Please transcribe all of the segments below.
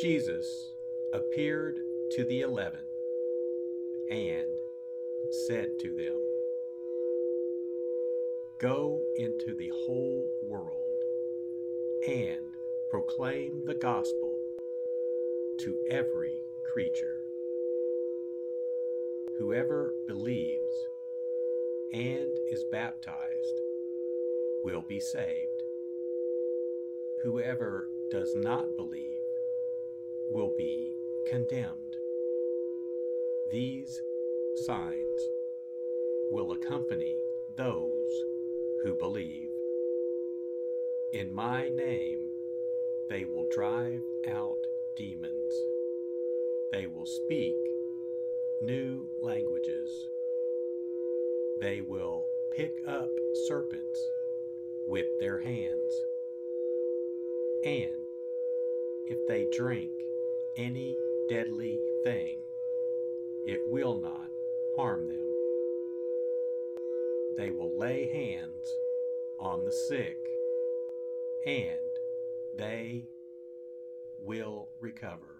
Jesus appeared to the eleven and said to them, Go into the whole world and proclaim the gospel to every creature. Whoever believes and is baptized will be saved. Whoever does not believe will be condemned. These signs will accompany those who believe. In my name, they will drive out demons. They will speak new languages. They will pick up serpents with their hands. And if they drink any deadly thing, it will not harm them. They will lay hands on the sick, and they will recover.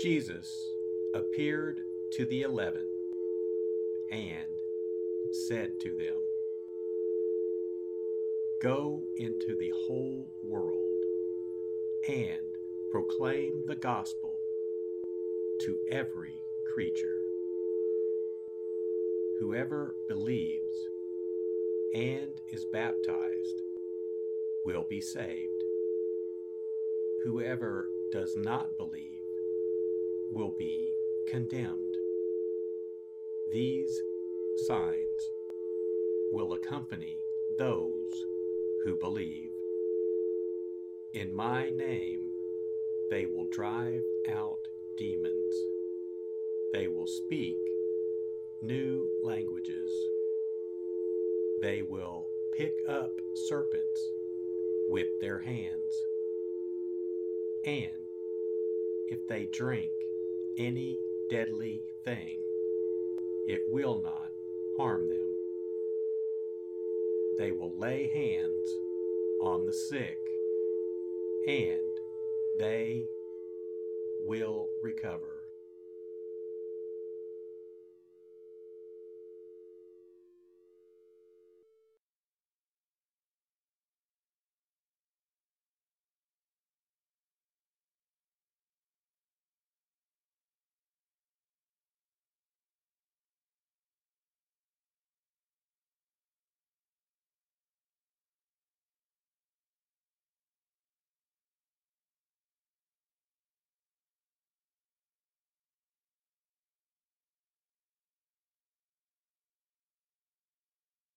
Jesus appeared to the eleven and said to them, Go into the whole world and proclaim the gospel to every creature. Whoever believes and is baptized will be saved. Whoever does not believe will be condemned. These signs will accompany those who believe. In my name, they will drive out demons. They will speak new languages. They will pick up serpents with their hands. And if they drink any deadly thing, it will not harm them. They will lay hands on the sick, and they will recover.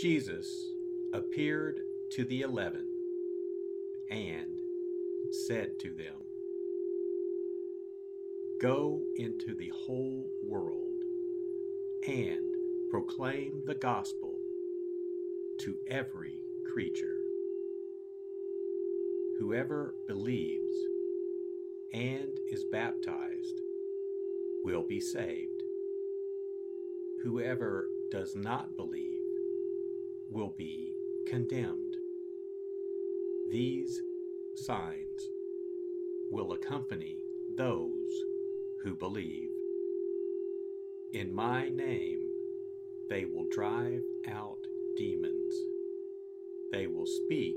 Jesus appeared to the eleven and said to them, Go into the whole world and proclaim the gospel to every creature. Whoever believes and is baptized will be saved. Whoever does not believe will be condemned. These signs will accompany those who believe. In my name, they will drive out demons. They will speak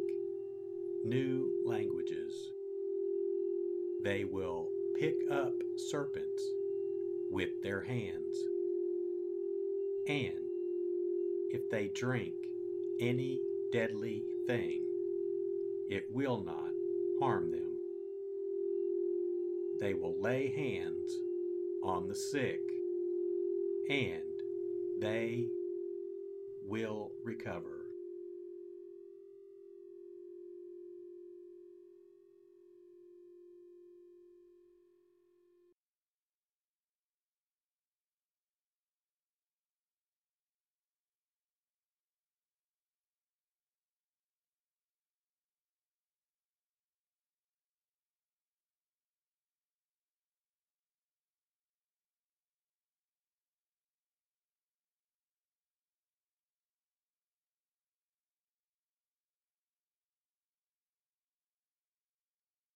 new languages. They will pick up serpents with their hands. And if they drink any deadly thing, it will not harm them. They will lay hands on the sick and they will recover.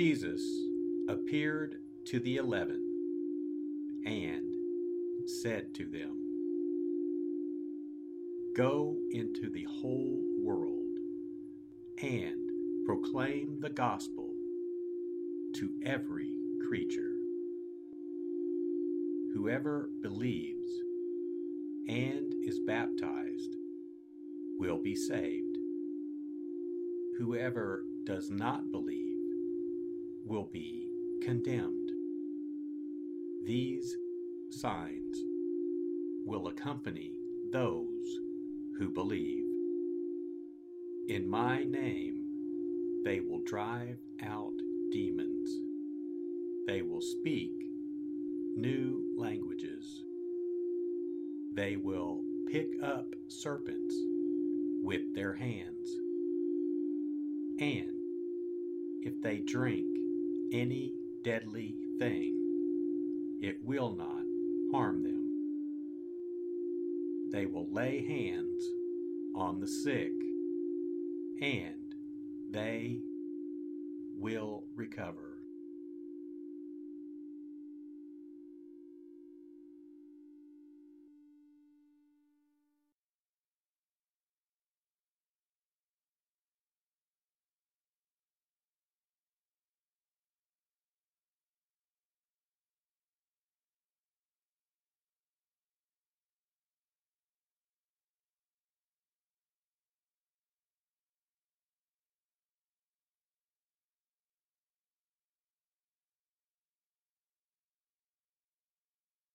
Jesus appeared to the eleven and said to them, Go into the whole world and proclaim the gospel to every creature. Whoever believes and is baptized will be saved. Whoever does not believe will be condemned. These signs will accompany those who believe. In my name, they will drive out demons. They will speak new languages. They will pick up serpents with their hands. And if they drink any deadly thing, it will not harm them. They will lay hands on the sick, and they will recover.